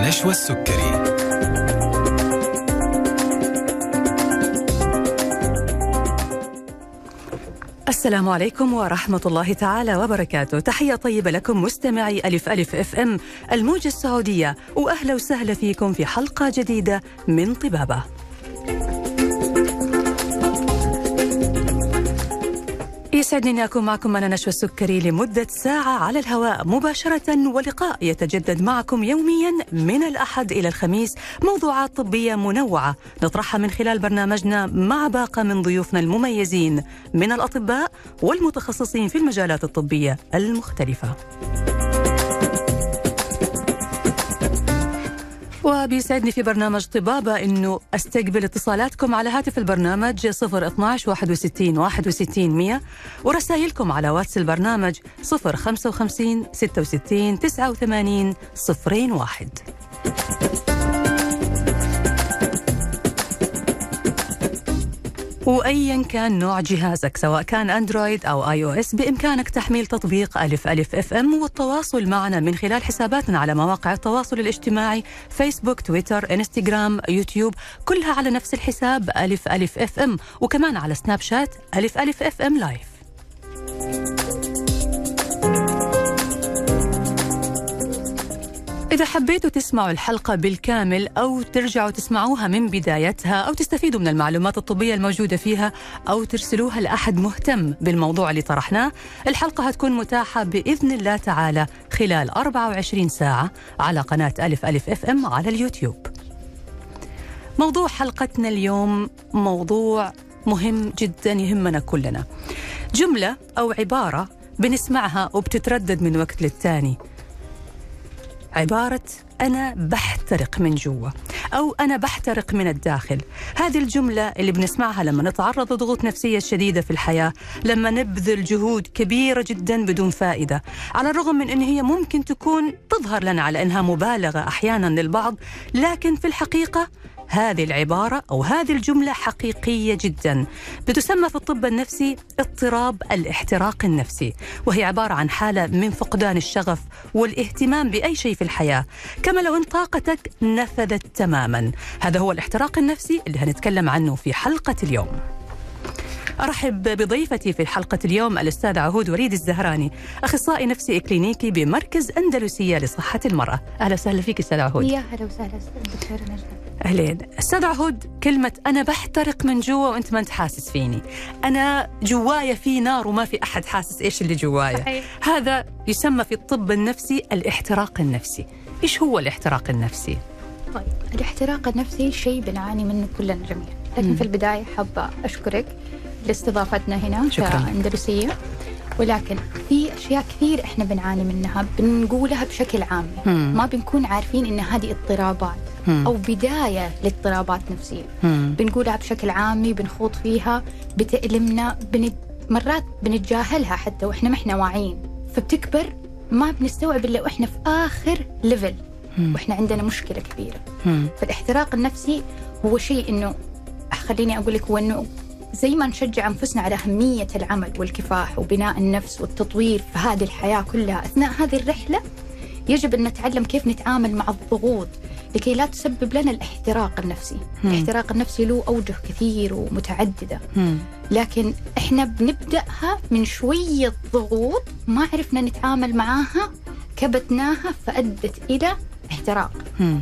نشوى السكري. السلام عليكم ورحمة الله تعالى وبركاته. تحية طيبة لكم مستمعي ألف ألف FM الموجة السعودية وأهلا وسهلا فيكم في حلقة جديدة من طبابة. يسعدني أن أكون معكم. أنا نشوى السكري لمدة ساعة على الهواء. مباشرة ولقاء يتجدد معكم يوميا من الأحد إلى الخميس. موضوعات طبية منوعة. نطرحها من خلال برنامجنا مع باقة من ضيوفنا المميزين. من الأطباء والمتخصصين في المجالات الطبية المختلفة. وبيسعدني في برنامج طبابة أنه أستقبل اتصالاتكم على هاتف البرنامج 012 61 61 100 ورسائلكم على واتس البرنامج 055 66 89 01 وايا كان نوع جهازك سواء كان أندرويد أو iOS بإمكانك تحميل تطبيق ألف ألف FM والتواصل معنا من خلال حساباتنا على مواقع التواصل الاجتماعي فيسبوك تويتر إنستغرام يوتيوب كلها على نفس الحساب ألف ألف FM وكمان على سناب شات ألف ألف FM live. إذا حبيتوا تسمعوا الحلقة بالكامل أو ترجعوا تسمعوها من بدايتها أو تستفيدوا من المعلومات الطبية الموجودة فيها أو ترسلوها لأحد مهتم بالموضوع اللي طرحناه الحلقة هتكون متاحة بإذن الله تعالى خلال 24 ساعة على قناة ألف ألف أف إم على اليوتيوب. موضوع حلقتنا اليوم موضوع مهم جدا يهمنا كلنا. جملة أو عبارة بنسمعها وبتتردد من وقت للتاني. عبارة أنا بحترق من جوا أو أنا بحترق من الداخل. هذه الجملة اللي بنسمعها لما نتعرض لضغوط نفسية شديدة في الحياة لما نبذل جهود كبيرة جدا بدون فائدة على الرغم من أن هي ممكن تكون تظهر لنا على أنها مبالغة أحيانا للبعض لكن في الحقيقة هذه العبارة أو هذه الجملة حقيقية جدا. بتسمى في الطب النفسي اضطراب الاحتراق النفسي وهي عبارة عن حالة من فقدان الشغف والاهتمام بأي شيء في الحياة. كما لو أن طاقتك نفذت تماما. هذا هو الاحتراق النفسي اللي هنتكلم عنه في حلقة اليوم. أرحب بضيفتي في حلقة اليوم الأستاذ عهود وليد الزهراني أخصائي نفسي إكلينيكي بمركز أندلسية لصحة المرأة. أهلا وسهلا فيك أستاذ عهود. يا هلا وسهلا دكتورة نجمة. أهلين. أستاذ عهود كلمة أنا بحترق من جوا وأنت ما أنت حاسس فيني. أنا جوايا في نار وما في أحد حاسس إيش اللي جوايا. صحيح. هذا يسمى في الطب النفسي الاحتراق النفسي. إيش هو الاحتراق النفسي؟ طيب الاحتراق النفسي شيء بنعاني منه كلنا جميعا. لكن في البداية حابة أشكرك لاستضافتنا هنا شكراً. كأندلسية ولكن في أشياء كثير إحنا بنعاني منها بنقولها بشكل عام. ما بنكون عارفين إن هذه اضطرابات مم. أو بداية لاضطرابات نفسية مم. بنقولها بشكل عامي بنخوض فيها بتألمنا بن... مرات بنتجاهلها حتى وإحنا ما إحنا واعيين فبتكبر ما بنستوعب إلا وإحنا في آخر ليفل. وإحنا عندنا مشكلة كبيرة. فالاحتراق النفسي هو شيء إنه خليني أقول لك هو إنه زي ما نشجع أنفسنا على أهمية العمل والكفاح وبناء النفس والتطوير في هذه الحياة كلها أثناء هذه الرحلة يجب أن نتعلم كيف نتعامل مع الضغوط لكي لا تسبب لنا الاحتراق النفسي مم. الاحتراق النفسي له أوجه كثير ومتعددة مم. لكن إحنا بنبدأها من شوية ضغوط ما عرفنا نتعامل معاها كبتناها فأدت إلى احتراق مم.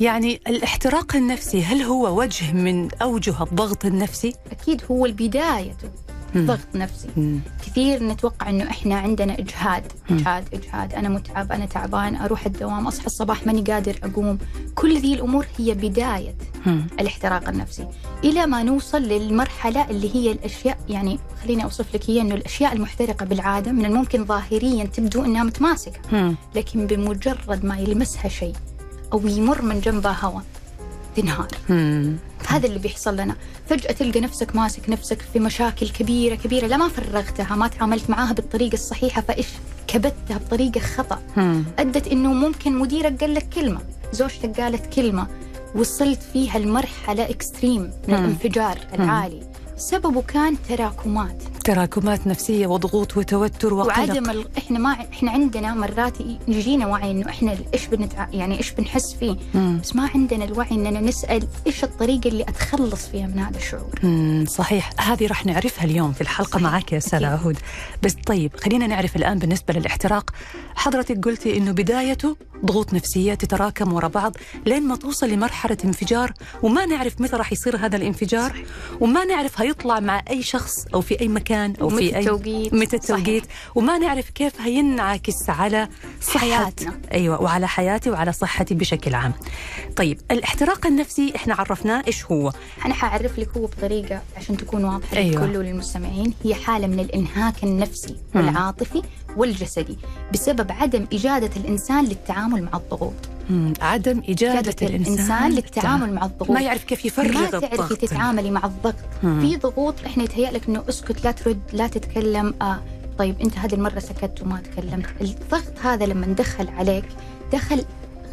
يعني الاحتراق النفسي هل هو وجه من أوجه الضغط النفسي؟ أكيد هو البداية مم. ضغط نفسي مم. كثير نتوقع إنه إحنا عندنا إجهاد. إجهاد إجهاد أنا متعب أنا تعبان أروح الدوام أصحى الصباح ماني قادر أقوم كل ذي الأمور هي بداية مم. الاحتراق النفسي إلى ما نوصل للمرحلة اللي هي الأشياء يعني خليني أوصف لك هي إنه الأشياء المحترقة بالعادة من الممكن ظاهريا تبدو إنها متماسكة مم. لكن بمجرد ما يلمسها شيء أو يمر من جنبها هواء تنهار هذا اللي بيحصل لنا. فجأة تلقى نفسك ماسك نفسك في مشاكل كبيرة كبيرة لا ما فرغتها ما تعاملت معاها بالطريقة الصحيحة فإيش كبتها بطريقة خطأ. أدت إنه ممكن مديرك قال لك كلمة زوجتك قالت كلمة وصلت فيها لمرحلة إكستريم من. الانفجار العالي. سببه كان تراكمات. تراكمات نفسية وضغوط وتوتر وقلق. وعدم ال... إحنا ما إحنا عندنا مرات يجينا وعي إنه إحنا إيش بنتع... يعني إيش بنحس فيه. مم. بس ما عندنا الوعي إننا نسأل إيش الطريقة اللي أتخلص فيها من هذا الشعور. مم، صحيح. هذه راح نعرفها اليوم في الحلقة صحيح. معك يا سلا. هود بس طيب خلينا نعرف الآن بالنسبة للاحتراق. حضرتك قلتي إنه بدايته ضغوط نفسية تتراكم ورا بعض لين ما توصل لمرحلة انفجار وما نعرف متى راح يصير هذا الانفجار وما نعرف هيطلع مع أي شخص أو في أي مكان. أو ومتى في أي التوقيت. متى التوقيت وما نعرف كيف هينعكس على صحة حياتنا. أيوة وعلى حياتي وعلى صحتي بشكل عام طيب الاحتراق النفسي إحنا عرفناه إيش هو أنا حأعرف لك هو بطريقة عشان تكون واضحة أيوة. للكل وللمستمعين هي حالة من الإنهاك النفسي. والعاطفي والجسدي بسبب عدم إجادة الإنسان للتعامل مع الضغوط. عدم إجادة الإنسان, الإنسان للتعامل مع الضغوط. ما يعرف كيف يفرغ ما الضغط. تعرفي تتعاملي مع الضغط. مم. في ضغوط إحنا يتهيأ لك إنه أسكت لا ترد لا تتكلم. آه طيب أنت هذه المرة سكت وما تكلمت. الضغط هذا لما دخل عليك دخل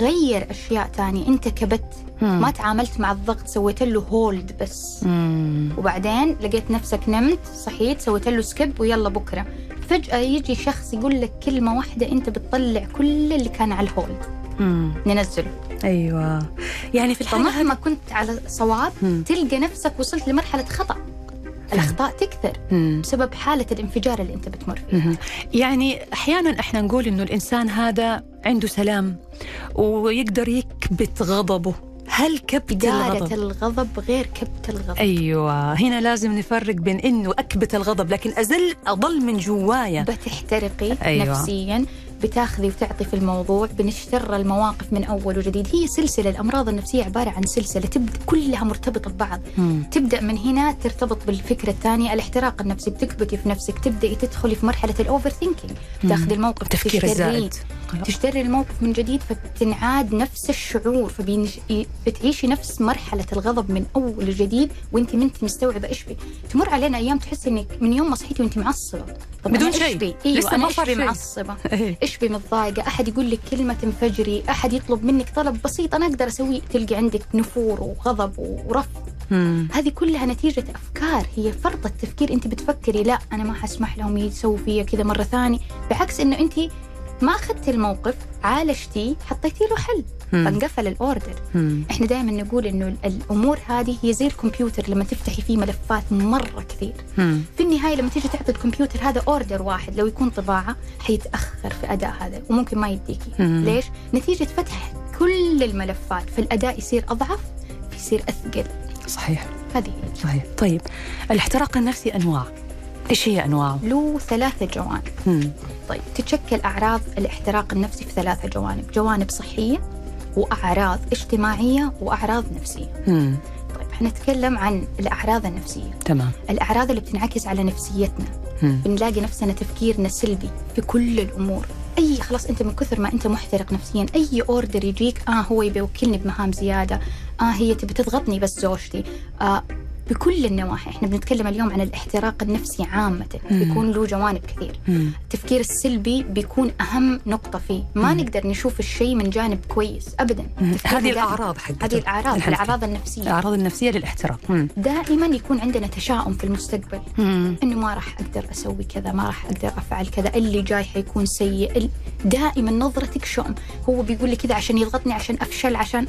غير أشياء تانية. أنت كبت مم. ما تعاملت مع الضغط سويت له hold بس. مم. وبعدين لقيت نفسك نمت صحيت سويت له skip ويلا بكرة. فجأة يجي شخص يقول لك كلمة واحدة أنت بتطلع كل اللي كان على ال hold مم. ننزله أيوة يعني في الحالة فمهما كنت على صواب مم. تلقى نفسك وصلت لمرحلة خطأ الأخطاء تكثر مم. بسبب حالة الانفجار اللي أنت بتمر فيها. يعني أحيانا إحنا نقول إنه الإنسان هذا عنده سلام ويقدر يكبت غضبه هل كبت إدارة الغضب؟ الغضب غير كبت الغضب. أيوه. هنا لازم نفرق بين إنه أكبت الغضب لكن أزل أضل من جوايا. بتحترقي أيوة. نفسيا. بتاخذي وتعطي في الموضوع بنشتر المواقف من أول وجديد هي سلسلة الأمراض النفسية عبارة عن سلسلة تبدأ كلها مرتبطة ببعض مم. تبدأ من هنا ترتبط بالفكرة الثانية الاحتراق النفسي بتكبتي في نفسك تبدأي تدخلي في مرحلة ال overthinking تاخذي الموقف تفكير. الزائد تشتري الموقف من جديد فتنعاد نفس الشعور فبتعيشي نفس مرحلة الغضب من أول وجديد وانت ما انت مستوعبة إيش بي تمر علينا أيام تحس إنك من يوم ما صحيتي وانت معصبة طب بدون إيش شيء. بي؟ لسه ما صار إيه. إيش بي متضايقة. أحد يقول لك كلمة تنفجري. أحد يطلب منك طلب بسيط. أنا أقدر اسويه تلقي عندك نفور وغضب ورفض. هذه كلها نتيجة أفكار. هي فرط التفكير. أنت بتفكري لا أنا ما حسمح لهم يسووا فيا كذا مرة ثانية. بعكس أنه أنت ما أخذتي الموقف عالجتيه حطيتي له حل. فانقفل الأوردر. مم. إحنا دائما نقول إنه ال- الأمور هذه هي زي الكمبيوتر لما تفتحي فيه ملفات مرة كثير. مم. في النهاية لما تيجي تعطي الكمبيوتر هذا أوردر واحد. لو يكون طباعة حيتأخر في أداء هذا وممكن ما يديكي مم. ليش؟ نتيجة فتح كل الملفات فالأداء يصير أضعف يصير أثقل. صحيح. هذه صحيح. طيب الاحتراق النفسي أنواع. إيش هي انواعه؟ له ثلاثة جوانب. مم. طيب تتشكل أعراض الاحتراق النفسي في ثلاثة جوانب. جوانب صحية وأعراض اجتماعية وأعراض نفسية. مم. طيب حنتكلم عن الأعراض النفسية. تمام. الأعراض اللي بتنعكس على نفسيتنا. مم. بنلاقي نفسنا تفكيرنا سلبي في كل الأمور. أي خلاص أنت من كثر ما أنت محترق نفسيا أي أوردر يجيك آه هو يبي يوكلني بمهام زيادة آه هي تبي تضغطني بس زوجتي آه بكل النواحي. إحنا بنتكلم اليوم عن الاحتراق النفسي عامة. مم. بيكون له جوانب كثير. مم. التفكير السلبي بيكون أهم نقطة فيه. ما نقدر نشوف الشيء من جانب كويس. أبدا. مم. هذه الأعراض حقته هذه الأعراض. الأعراض النفسية. الأعراض النفسية للاحتراق. مم. دائما يكون عندنا تشاؤم في المستقبل. مم. إنه ما راح أقدر أسوي كذا ما راح أقدر أفعل كذا. اللي جاي حيكون سيء. دائما نظرتك شؤم. هو بيقول لي كذا عشان يضغطني عشان أفشل عشان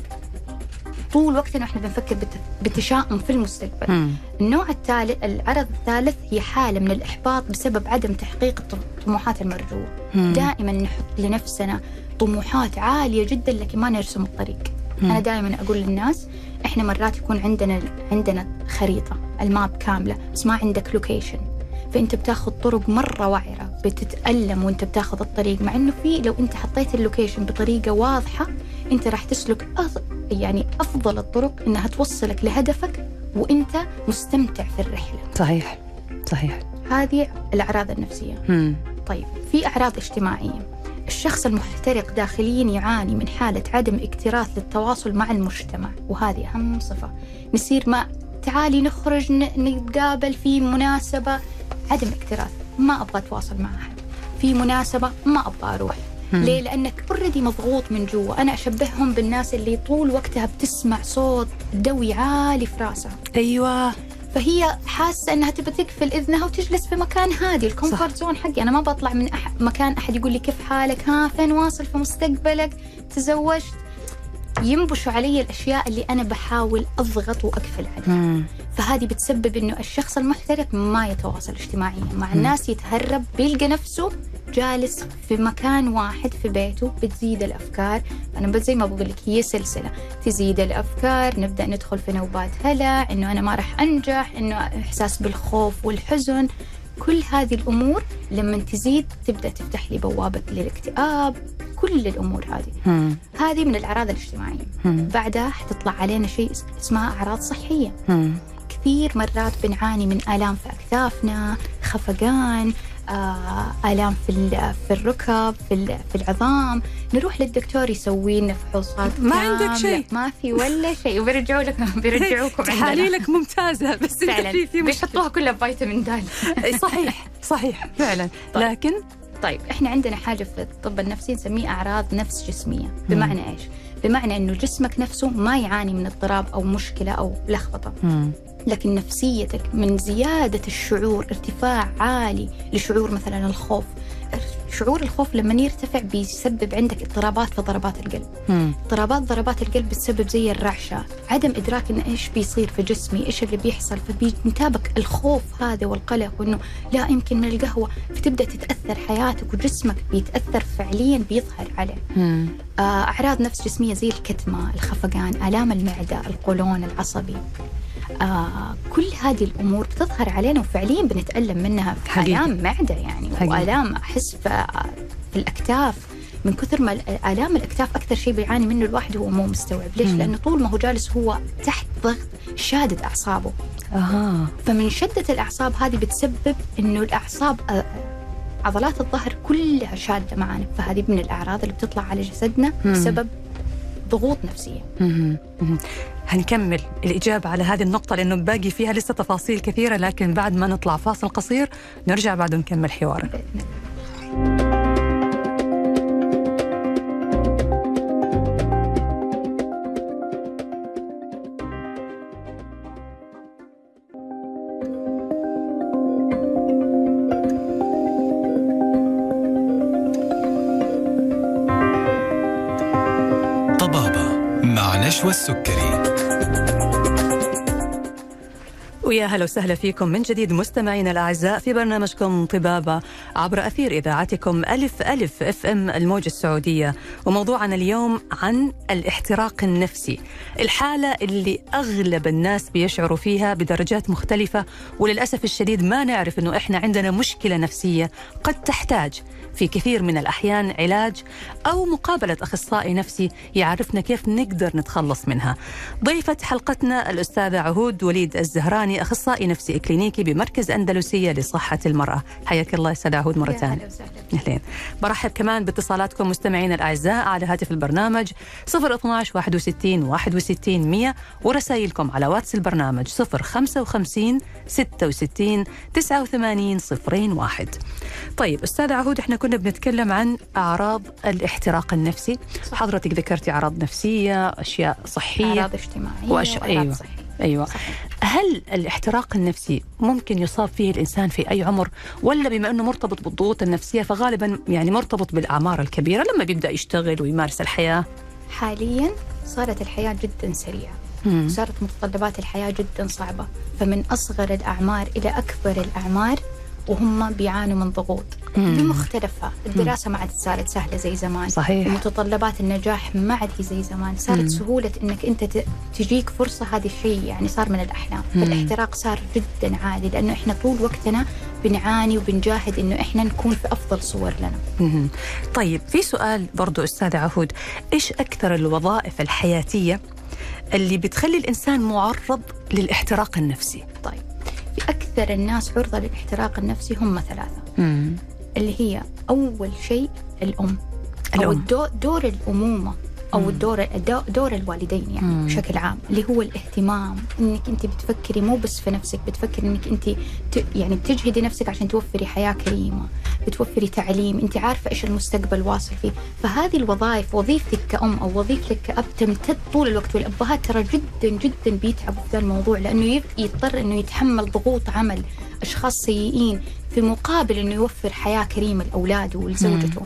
طول وقتنا إحنا بنفكر بت- بتشاؤم في المستقبل مم. النوع الثالث العرض الثالث هي حالة من الإحباط بسبب عدم تحقيق الط- الطموحات المرجوة مم. دائما نحط لنفسنا طموحات عالية جدا لكن ما نرسم الطريق مم. أنا دائما أقول للناس إحنا مرات يكون عندنا عندنا خريطة ال map كاملة بس ما عندك location فأنت بتاخذ طرق مرة وعرة بتتألم وأنت بتاخذ الطريق مع إنه في لو أنت حطيت ال location بطريقة واضحة أنت راح تسلك أف... يعني أفضل الطرق إنها توصلك لهدفك وأنت مستمتع في الرحلة. صحيح صحيح. هذه الأعراض النفسية. مم. طيب في أعراض اجتماعية. الشخص المحترق داخليا يعاني من حالة عدم اكتراث للتواصل مع المجتمع وهذه أهم صفة. نصير ما تعالي نخرج نتقابل في مناسبة. عدم اكتراث ما أبغى أتواصل مع أحد. في مناسبة ما أبغى أروح. ليه؟ لأنك already مضغوط من جوا. أنا أشبههم بالناس اللي طول وقتها بتسمع صوت دوي عالي في راسها. أيوه. فهي حاسة إنها تبى تقفل إذنها وتجلس في مكان هادي ال comfort zone حقي. أنا ما بطلع من أح مكان أحد يقول لي كيف حالك؟ ها فين واصل في مستقبلك؟ تزوجت؟ ينبشوا علي الأشياء اللي أنا بحاول أضغط وأقفل عليها. فهذه بتسبب إنه الشخص المحترق ما يتواصل اجتماعيا. مع الناس يتهرب بيلقى نفسه جالس في مكان واحد في بيته بتزيد الأفكار. أنا بس زي ما بقول لك هي سلسلة تزيد الأفكار. نبدأ ندخل في نوبات هلع إنه أنا ما راح أنجح إنه إحساس بالخوف والحزن. كل هذه الأمور لما تزيد تبدأ تفتح لي بوابة للاكتئاب. كل الأمور هذه. مم. هذه من الأعراض الاجتماعية. مم. بعدها حتطلع علينا شيء اس- اسمها أعراض صحية. مم. كثير مرات بنعاني من آلام في أكتافنا خفقان آلام في في الركب في في العظام. نروح للدكتور يسوي لنا فحوصات ما عندك. شيء. ما في ولا شيء. وبيرجعوا لك بيرجعوكم تحاليلك ممتازة بس فعلا. في في بيحطوها كلها بفيتامين د. صحيح صحيح فعلا. طيب. لكن؟ طيب إحنا عندنا حاجة في الطب النفسي نسميه أعراض نفس جسمية. بمعنى إيش؟ بمعنى إنه جسمك نفسه ما يعاني من اضطراب أو مشكلة أو لخبطة. لكن نفسيتك من زيادة الشعور ارتفاع عالي لشعور مثلا الخوف. شعور الخوف لما يرتفع بيسبب عندك اضطرابات في ضربات القلب. مم. اضطرابات ضربات القلب بتسبب زي الرعشة عدم إدراك إن إيش بيصير في جسمي إيش اللي بيحصل. فبينتابك الخوف هذا والقلق وإنه لا يمكن من القهوة فتبدأ تتأثر حياتك وجسمك بيتأثر فعليا بيظهر عليه. مم. آه، أعراض نفس جسمية زي الكتمة الخفقان آلام المعدة القولون العصبي. آه كل هذه الأمور بتظهر علينا وفعليا بنتألم منها في حقيقي. آلام معدة يعني حقيقي. وآلام أحس في, الأكتاف من كثر ما آلام الأكتاف أكثر شيء بيعاني منه الواحد هو مو مستوعب ليش؟ مم. لأنه طول ما هو جالس هو تحت ضغط شادد أعصابه أها فمن شدة الأعصاب هذه بتسبب إنه الأعصاب آه، عضلات الظهر كلها شادة معانا فهذه من الأعراض اللي بتطلع على جسدنا مم. بسبب ضغوط. مهم. هنكمل الإجابة على هذه النقطة لأنه باقي فيها لسه تفاصيل كثيرة لكن بعد ما نطلع فاصل قصير نرجع بعد نكمل حوارنا. طبابة مع نشوى السكري. ويا هلا وسهلا فيكم من جديد مستمعينا الأعزاء في برنامجكم طبابة عبر أثير إذاعتكم ألف ألف أف إم الموجة السعودية وموضوعنا اليوم عن الاحتراق النفسي الحالة اللي أغلب الناس بيشعروا فيها بدرجات مختلفة وللأسف الشديد ما نعرف إنه إحنا عندنا مشكلة نفسية قد تحتاج في كثير من الأحيان علاج أو مقابلة أخصائي نفسي يعرفنا كيف نقدر نتخلص منها. ضيفة حلقتنا الأستاذة عهود وليد الزهراني أخصائي نفسي اكلينيكي بمركز أندلسية لصحة المرأة. حياك الله استاذه عهود مرة ثانية. أهلين. برحب كمان باتصالاتكم مستمعينا الأعزاء على هاتف البرنامج 012 61 61 100 ورسائلكم على واتس البرنامج 055 66 89 01 طيب أستاذ عهود إحنا كنا بنتكلم عن أعراض الاحتراق النفسي. حضرتك ذكرتي أعراض نفسية أشياء صحية. أعراض اجتماعية وأش... وأعراض أيوه. صحية. أيوه. صحيح. هل الاحتراق النفسي ممكن يصاب فيه الإنسان في أي عمر؟ ولا بما أنه مرتبط بالضغوط النفسية فغالبا يعني مرتبط بالأعمار الكبيرة لما بيبدأ يشتغل ويمارس الحياة؟ حاليا صارت الحياة جدا سريعة. مم. صارت متطلبات الحياة جدا صعبة. فمن أصغر الأعمار إلى أكبر الأعمار وهم بيعانوا من ضغوط. مم. بمختلفها الدراسة ما عاد صارت سهلة زي زمان صحيح. متطلبات النجاح ما عاد هي زي زمان صارت مم. سهولة إنك أنت تجيك فرصة هذا الشيء يعني صار من الأحلام مم. فالاحتراق صار جدا عادي لأنه إحنا طول وقتنا بنعاني وبنجاهد إنه إحنا نكون في أفضل صور لنا مهم. طيب في سؤال برضو أستاذ عهود إيش أكثر الوظائف الحياتية اللي بتخلي الإنسان معرض للاحتراق النفسي طيب في أكثر الناس عرضة للاحتراق النفسي هم ثلاثة اللي هي أول شيء الأم أو دور الأمومة أو الدور دو- دور الوالدين يعني مم. بشكل عام اللي هو الاهتمام إنك أنت بتفكري مو بس في نفسك بتفكري إنك أنت ت... يعني بتجهدي نفسك عشان توفري حياة كريمة بتوفري تعليم أنت عارفة إيش المستقبل واصل فيه. فهذه الوظائف وظيفتك كأم أو وظيفتك كأب تمتد طول الوقت والأبهات ترى جدا جدا بيتعبوا في ذا الموضوع لأنه يضطر إنه يتحمل ضغوط عمل أشخاص سيئين في مقابل إنه يوفر حياة كريمة لأولاده ولزوجته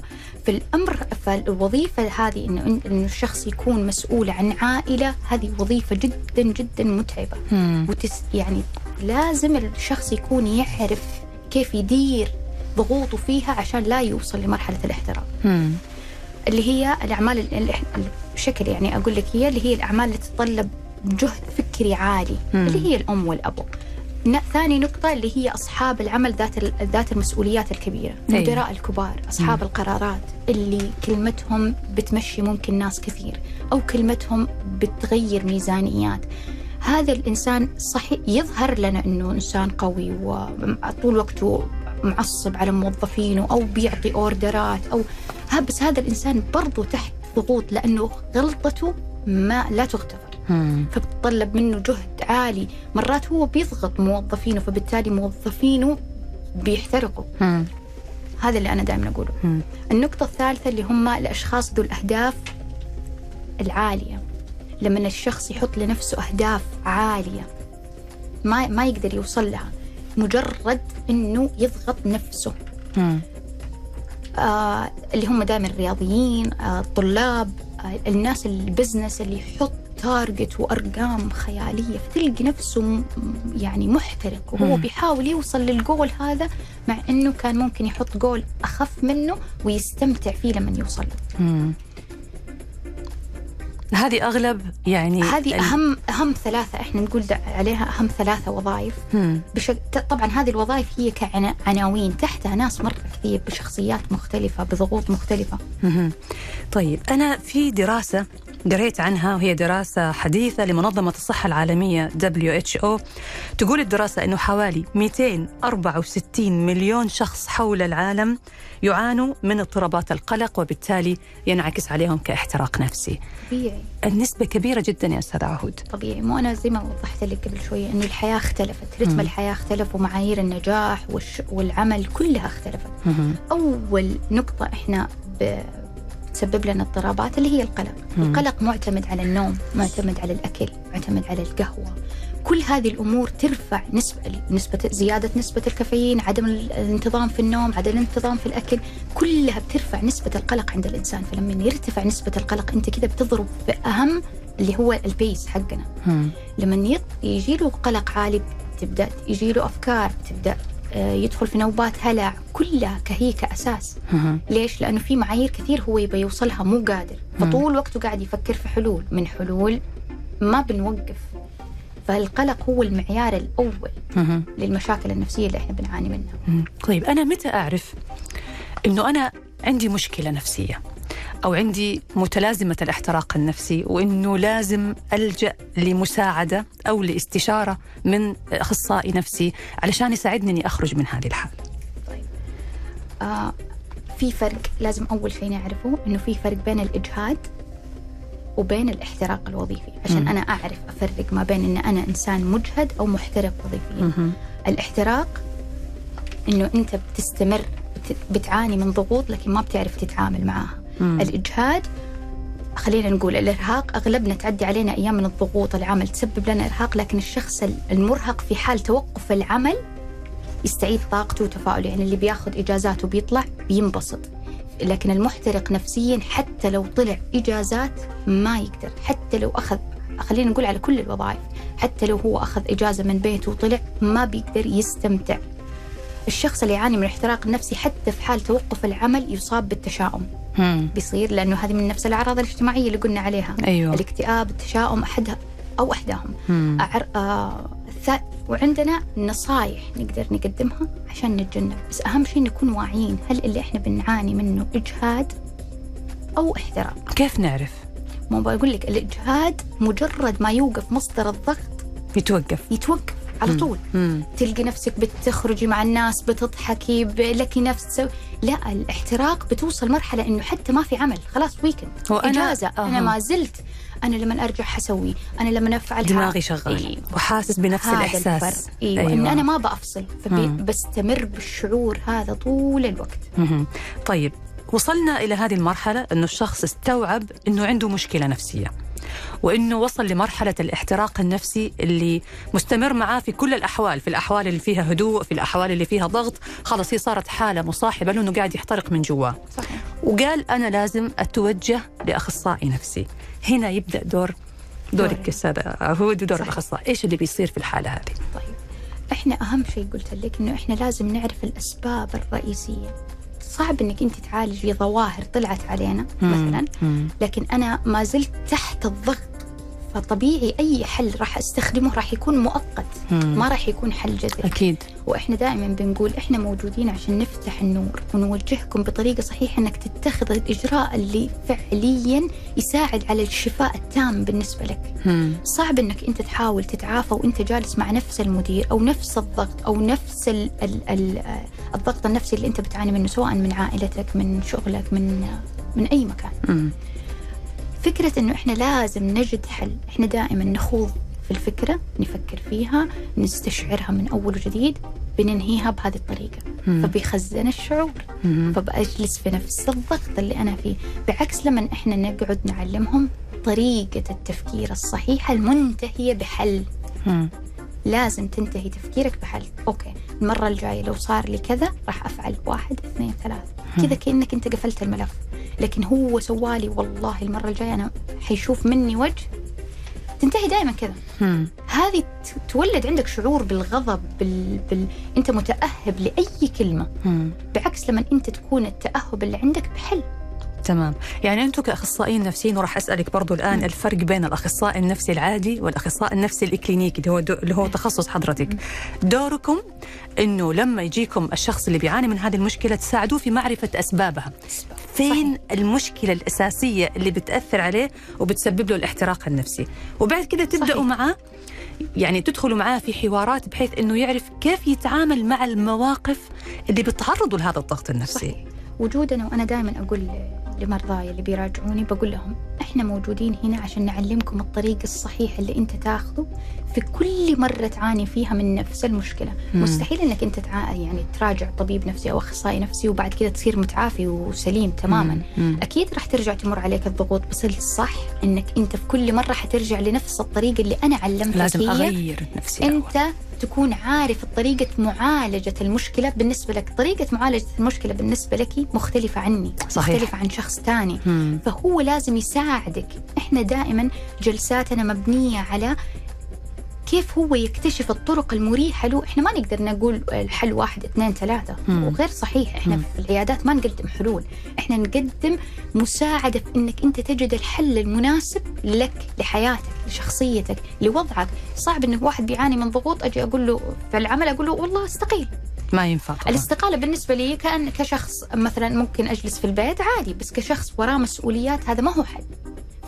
فالأمر فالوظيفة هذه إنه إنه الشخص يكون مسؤول عن عائلة هذه وظيفة جدا جدا متعبة مم. وتس يعني لازم الشخص يكون يعرف كيف يدير ضغوطه فيها عشان لا يوصل لمرحلة الاحتراق. اللي هي الأعمال ال- ال- بشكل يعني أقول لك هي اللي هي الأعمال اللي تتطلب جهد فكري عالي مم. اللي هي الأم والأب ن- ثاني نقطة اللي هي أصحاب العمل ذات ذات المسؤوليات الكبيرة،. المدراء الكبار، أصحاب القرارات اللي كلمتهم بتمشي ممكن ناس كثير، أو كلمتهم بتغير ميزانيات. هذا الإنسان صحيح يظهر لنا إنه إنسان قوي وطول وقته معصب على موظفينه أو بيعطي أوردرات أو بس هذا الإنسان برضو تحت ضغوط لأنه غلطته ما لا تغتفر. فبتطلب منه جهد عالي. مرات هو بيضغط موظفينه فبالتالي موظفينه بيحترقوا. مم. هذا اللي أنا دائما أقوله. مم. النقطة الثالثة اللي هم الأشخاص ذو الأهداف العالية. لما الشخص يحط لنفسه أهداف عالية ما ما يقدر يوصل لها. مجرد إنه يضغط نفسه. مم. آه اللي هم دائما الرياضيين آه الطلاب آه الناس ال business اللي يحط target وأرقام خيالية فتلقي نفسه يعني محترق وهو مم. بيحاول يوصل للجول هذا مع إنه كان ممكن يحط جول أخف منه ويستمتع فيه لما يوصل له. مم. هذه أغلب يعني هذه أهم أهم ثلاثة إحنا نقول عليها أهم ثلاثة وظائف مم. بشك... طبعا هذه الوظائف هي كعناوين تحتها ناس مرة كثير بشخصيات مختلفة بضغوط مختلفة مهم. طيب أنا في دراسة قريت عنها وهي دراسة حديثة لمنظمة الصحة العالمية WHO تقول الدراسة أنه حوالي 264 مليون شخص حول العالم يعانوا من اضطرابات القلق وبالتالي ينعكس عليهم كاحتراق نفسي. طبيعي. النسبة كبيرة جدا يا أستاذ عهود. طبيعي. مو أنا زي ما وضحت لك قبل شوية إنه الحياة اختلفت رتم الحياة اختلف ومعايير النجاح والش... والعمل كلها اختلفت. مهم. أول نقطة إحنا ب... تسبب لنا اضطرابات اللي هي القلق. القلق معتمد على النوم معتمد على الأكل معتمد على القهوة. كل هذه الأمور ترفع نسبه نسبة زيادة نسبة الكافيين عدم الانتظام في النوم عدم الانتظام في الأكل. كلها بترفع نسبة القلق عند الإنسان. فلما يرتفع نسبة القلق أنت كده بتضرب في أهم اللي هو البيس حقنا. مم. لما يجي له قلق عالي تبدأ يجي له أفكار تبدأ يدخل في نوبات هلع كلها كهي كاساس مهم. ليش؟ لأنه في معايير كثير هو يبغى يوصلها مو قادر فطول وقته قاعد يفكر في حلول من حلول ما بنوقف فالقلق هو المعيار الأول مهم. للمشاكل النفسية اللي إحنا بنعاني منها. طيب أنا متى أعرف أنه أنا عندي مشكلة نفسية أو عندي متلازمة الاحتراق النفسي وأنه لازم ألجأ لمساعدة أو لاستشارة من أخصائي نفسي علشان يساعدني أني أخرج من هذه الحالة آه في فرق لازم أول شيء نعرفه إنه في فرق بين الإجهاد وبين الاحتراق الوظيفي عشان مم. أنا أعرف أفرق ما بين إن أنا إنسان مجهد أو محترق وظيفيا. الاحتراق إنه أنت بتستمر بت- بتعاني من ضغوط لكن ما بتعرف تتعامل معاها مم. الإجهاد خلينا نقول الإرهاق أغلبنا تعدي علينا أيام من الضغوط العمل تسبب لنا إرهاق لكن الشخص المرهق في حال توقف العمل يستعيد طاقته وتفاؤله يعني اللي بياخذ إجازات وبيطلع بينبسط. لكن المحترق نفسيا حتى لو طلع إجازات ما يقدر حتى لو أخذ خلينا نقول على كل الوظائف حتى لو هو أخذ إجازة من بيته وطلع ما بيقدر يستمتع. الشخص اللي يعاني من الاحتراق النفسي حتى في حال توقف العمل يصاب بالتشاؤم. مم. بيصير لأنه هذه من نفس الأعراض الاجتماعية اللي قلنا عليها أيوة. الاكتئاب التشاؤم احدها أو أحداهم. أعر... آه... الث- وعندنا نصايح نقدر نقدمها عشان نتجنب بس أهم شيء نكون واعيين هل اللي إحنا بنعاني منه إجهاد أو احتراق كيف نعرف؟ ما بقول لك الإجهاد مجرد ما يوقف مصدر الضغط يتوقف يتوقف على طول. مم. تلقي نفسك بتخرجي مع الناس بتضحكي لك نفس تسوي. لا الاحتراق بتوصل مرحلة إنه حتى ما في عمل. خلاص ويكند وأنا- إجازة. أها. أنا ما زلت. أنا لما أرجع حسوي. أنا لما افعل دماغي شغال إيه. وحاسس بنفس الإحساس. الفرق. أيوه, أيوة. ان أنا ما بفصل فبستمر بالشعور هذا طول الوقت. مهم. طيب وصلنا إلى هذه المرحلة إنه الشخص استوعب إنه عنده مشكلة نفسية. وإنه وصل لمرحلة الاحتراق النفسي اللي مستمر معاه في كل الأحوال في الأحوال اللي فيها هدوء في الأحوال اللي فيها ضغط. خلاص هي صارت حالة مصاحبة له انه قاعد يحترق من جواه وقال أنا لازم أتوجه لأخصائي نفسي. هنا يبدأ دور دورك. دوري. أستاذ عهود ودور صحيح. الأخصائي. إيش اللي بيصير في الحالة هذه؟ طيب. إحنا أهم شيء قلت لك إنه إحنا لازم نعرف الأسباب الرئيسية. صعب إنك أنت تعالجي ظواهر طلعت علينا مثلا. لكن أنا ما زلت تحت الضغط فطبيعي أي حل راح أستخدمه راح يكون مؤقت مم. ما راح يكون حل جذري أكيد وإحنا دائما بنقول إحنا موجودين عشان نفتح النور ونوجهكم بطريقة صحيحة إنك تتخذ الإجراء اللي فعليا يساعد على الشفاء التام بالنسبة لك مم. صعب إنك أنت تحاول تتعافى وأنت جالس مع نفس المدير أو نفس الضغط أو نفس ال ال ال الضغط النفسي اللي أنت بتعاني منه سواء من عائلتك من شغلك من من أي مكان مم. فكرة إنه إحنا لازم نجد حل. إحنا دائما نخوض في الفكرة نفكر فيها نستشعرها من أول وجديد بننهيها بهذه الطريقة. مم. فبيخزن الشعور. مم. فبأجلس في نفس الضغط اللي أنا فيه. بعكس لما إحنا نقعد نعلمهم طريقة التفكير الصحيحة المنتهية بحل. مم. لازم تنتهي تفكيرك بحل. أوكي المرة الجاية لو صار لي كذا راح أفعل واحد اثنين ثلاث كذا كأنك أنت قفلت الملف. لكن هو سوالي والله المرة الجاية أنا حيشوف مني وجه. تنتهي دائما كذا. هذه تولد عندك شعور بالغضب بال... بال... أنت متأهب لأي كلمة. مم. بعكس لما أنت تكون التأهب اللي عندك بحل. تمام. يعني أنتم كأخصائيين نفسيين وراح أسألك برضو الآن الفرق بين الأخصائي النفسي العادي والأخصائي النفسي الاكلينيكي اللي هو اللي هو تخصص حضرتك. دوركم إنه لما يجيكم الشخص اللي بيعاني من هذه المشكلة تساعدوه في معرفة أسبابها. فين المشكلة الأساسية اللي بتأثر عليه وبتسبب له الاحتراق النفسي؟ وبعد كده تبدأوا صحيح. معاه يعني تدخلوا معاه في حوارات بحيث إنه يعرف كيف يتعامل مع المواقف اللي بتعرضوا لهذا الضغط النفسي. صحيح. وجودنا وأنا دائما أقول لمرضاي اللي بيراجعوني بقول لهم إحنا موجودين هنا عشان نعلمكم الطريق الصحيح اللي أنت تاخذه. في كل مرة تعاني فيها من نفس المشكلة مم. مستحيل إنك أنت تع... يعني تراجع طبيب نفسي أو أخصائي نفسي وبعد كذا تصير متعافي وسليم تماما مم. أكيد راح ترجع تمر عليك الضغوط بس الصح إنك أنت في كل مرة حترجع لنفس الطريقة اللي أنا علمتك لازم هي أغير نفسي الأول. أنت تكون عارف طريقة معالجة المشكلة بالنسبة لك طريقة معالجة المشكلة بالنسبة لك مختلفة عني صحيح. مختلفة عن شخص تاني مم. فهو لازم يساعدك إحنا دائما جلساتنا مبنية على كيف هو يكتشف الطرق المريحة؟ له إحنا ما نقدر نقول الحل واحد اثنين ثلاثة. مم. وغير صحيح إحنا مم. في العيادات ما نقدم حلول. إحنا نقدم مساعدة في إنك أنت تجد الحل المناسب لك لحياتك لشخصيتك لوضعك. صعب إنه واحد بيعاني من ضغوط أجي أقول له في العمل أقول له والله استقيل. ما ينفع طبعا. الاستقالة بالنسبة لي كأن كشخص مثلا ممكن أجلس في البيت عادي بس كشخص وراه مسؤوليات هذا ما هو حل.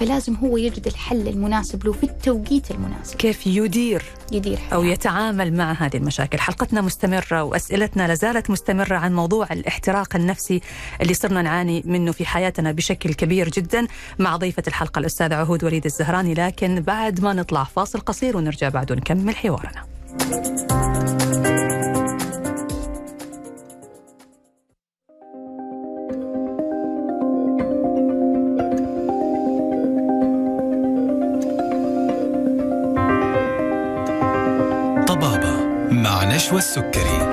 فلازم هو يجد الحل المناسب له في التوقيت المناسب. كيف يدير يدير أو حياته. يتعامل مع هذه المشاكل؟ حلقتنا مستمرة وأسئلتنا لازالت مستمرة عن موضوع الاحتراق النفسي اللي صرنا نعاني منه في حياتنا بشكل كبير جدا مع ضيفة الحلقة الأستاذة عهود وليد الزهراني. لكن بعد ما نطلع فاصل قصير ونرجع بعد ونكمل حوارنا. طبابة مع نشوى السكري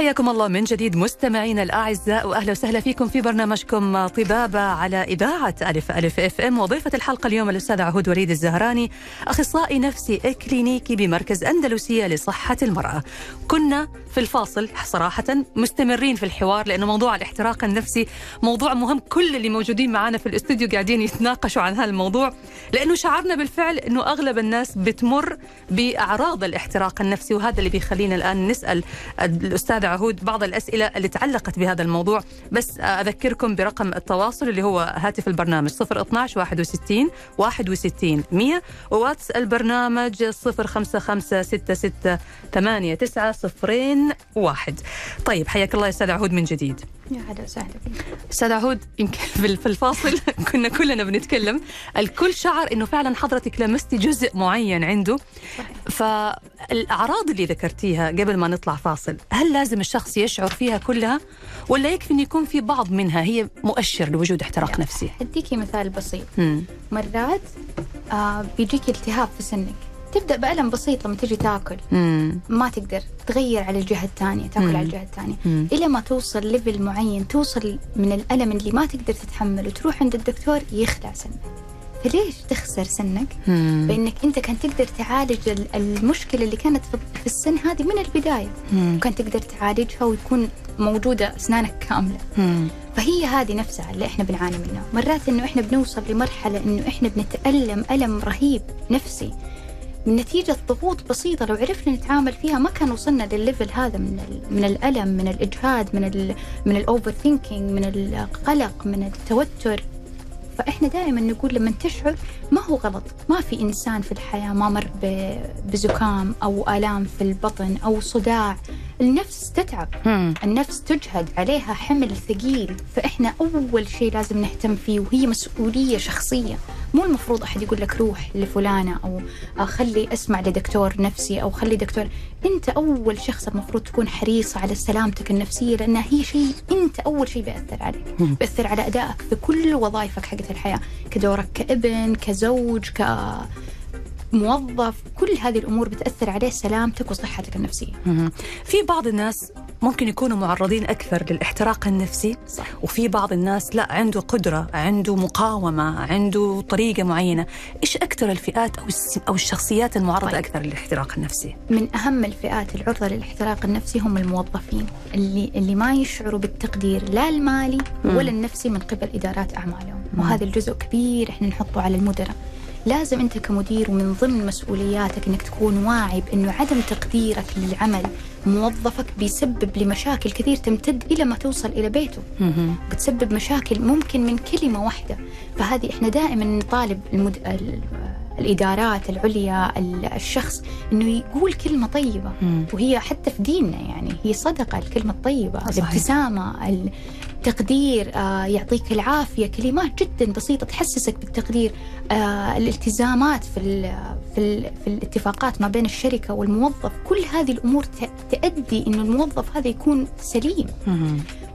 حياكم الله من جديد مستمعينا الأعزاء واهلا وسهلا فيكم في برنامجكم طبابة على اذاعه ألف ألف FM وضيفة الحلقة اليوم الأستاذة عهود وليد الزهراني أخصائي نفسي كلينيكي بمركز أندلسية لصحة المرأة. كنا في الفاصل صراحة مستمرين في الحوار لأنه موضوع الاحتراق النفسي موضوع مهم كل اللي موجودين معنا في الاستوديو قاعدين يتناقشوا عن هذا الموضوع لأنه شعرنا بالفعل إنه أغلب الناس بتمر بأعراض الاحتراق النفسي وهذا اللي بيخلينا الآن نسأل الأستاذة عهود بعض الأسئلة اللي تعلقت بهذا الموضوع. بس أذكركم برقم التواصل اللي هو هاتف البرنامج 012 61 61 100 وواتس البرنامج 055 66 89 01 طيب حياك الله يا أستاذ عهود من جديد. يا هلا وسهلا أستاذ عهود يمكن في الفاصل كنا كلنا بنتكلم. الكل شعر إنه فعلا حضرتك لمستي جزء معين عنده. فالأعراض اللي ذكرتيها قبل ما نطلع فاصل هل لازم الشخص يشعر فيها كلها؟ ولا يكفي إنه يكون في بعض منها هي مؤشر لوجود احتراق نفسي؟ اديكي مثال بسيط. مم. مرات آه بيجيك التهاب في سنك. تبدأ بألم بسيط لما تجي تاكل مم. ما تقدر تغير على الجهة الثانية تاكل مم. على الجهة الثانية. إلى ما توصل level معين توصل من الألم اللي ما تقدر تتحمل وتروح عند الدكتور يخلع سنك فليش تخسر سنك مم. بإنك أنت كان تقدر تعالج ال- المشكلة اللي كانت في- السن هذه من البداية مم. وكان تقدر تعالجها ويكون موجودة أسنانك كاملة مم. فهي هذه نفسها اللي إحنا بنعاني منها مرات إنه إحنا بنوصل لمرحلة إنه إحنا بنتألم ألم رهيب نفسي نتيجة ضغوط بسيطة لو عرفنا نتعامل فيها ما كان وصلنا للل level هذا من من الألم من الإجهاد من ال من الأوفر ثينكينج من القلق من التوتر. فإحنا دائما نقول لما تشعر ما هو غلط. ما في إنسان في الحياة ما مر بزكام أو آلام في البطن أو صداع. النفس تتعب. مم. النفس تجهد عليها حمل ثقيل. فإحنا أول شيء لازم نهتم فيه وهي مسؤولية شخصية. مو المفروض أحد يقول لك روح لفلانة أو خلي أسمع لدكتور نفسي أو خلي دكتور. أنت أول شخص المفروض تكون حريصة على سلامتك النفسية لأنها هي شيء أنت أول شيء بيأثر عليك. بيأثر على أدائك في كل وظائفك حقت الحياة كدورك كابن كزوج كموظف كل هذه الأمور بتأثر عليه سلامتك وصحتك النفسية. مم. في بعض الناس ممكن يكونوا معرضين أكثر للاحتراق النفسي صح. وفي بعض الناس لا عنده قدرة عنده مقاومة عنده طريقة معينة. إيش أكثر الفئات أو أو الشخصيات المعرضة طيب. أكثر للاحتراق النفسي؟ من أهم الفئات العرضة للاحتراق النفسي هم الموظفين اللي اللي ما يشعروا بالتقدير لا المالي ولا النفسي من قبل إدارات أعمالهم. وهذا الجزء كبير إحنا نحطه على المدراء. لازم أنت كمدير ومن ضمن مسؤولياتك أنك تكون واعي بأنه عدم تقديرك للعمل موظفك بيسبب لمشاكل كثير تمتد إلى ما توصل إلى بيته. بتسبب مشاكل ممكن من كلمة واحدة فهذه إحنا دائما نطالب المد... ال... الإدارات العليا ال- الشخص إنه يقول كلمة طيبة مم. وهي حتى في ديننا يعني هي صدقة الكلمة الطيبة صحيح. التقدير آه يعطيك العافية. كلمات جدا بسيطة تحسسك بالتقدير آه الالتزامات في ال في, ال في الاتفاقات ما بين الشركة والموظف. كل هذه الأمور تؤدي إنه الموظف هذا يكون سليم.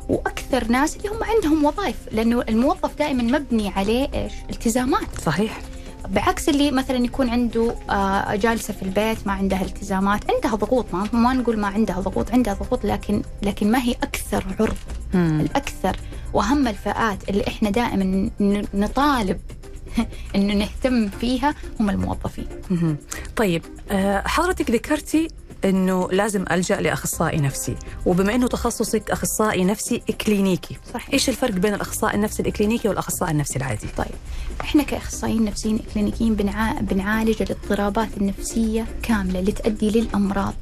وأكثر ناس اللي هم عندهم وظائف لأنه الموظف دائما مبني عليه إيش؟ التزامات. صحيح. بعكس اللي مثلا يكون عنده آه، جالسة في البيت ما عندها التزامات عندها ضغوط ما, ما نقول ما عندها ضغوط عندها ضغوط لكن لكن ما هي أكثر عرض. الأكثر وأهم الفئات اللي إحنا دائما نطالب إنه نهتم فيها هم الموظفين. طيب آه، حضرتك ذكرتي إنه لازم ألجأ لأخصائي نفسي. وبما إنه تخصصك أخصائي نفسي كلينيكي صحيح. إيش الفرق بين الأخصائي النفسي الكلينيكي والأخصائي النفسي العادي؟ طيب إحنا كأخصائيين نفسيين كلينيكيين بنع... بنعالج الاضطرابات النفسية كاملة اللي تؤدي للأمراض.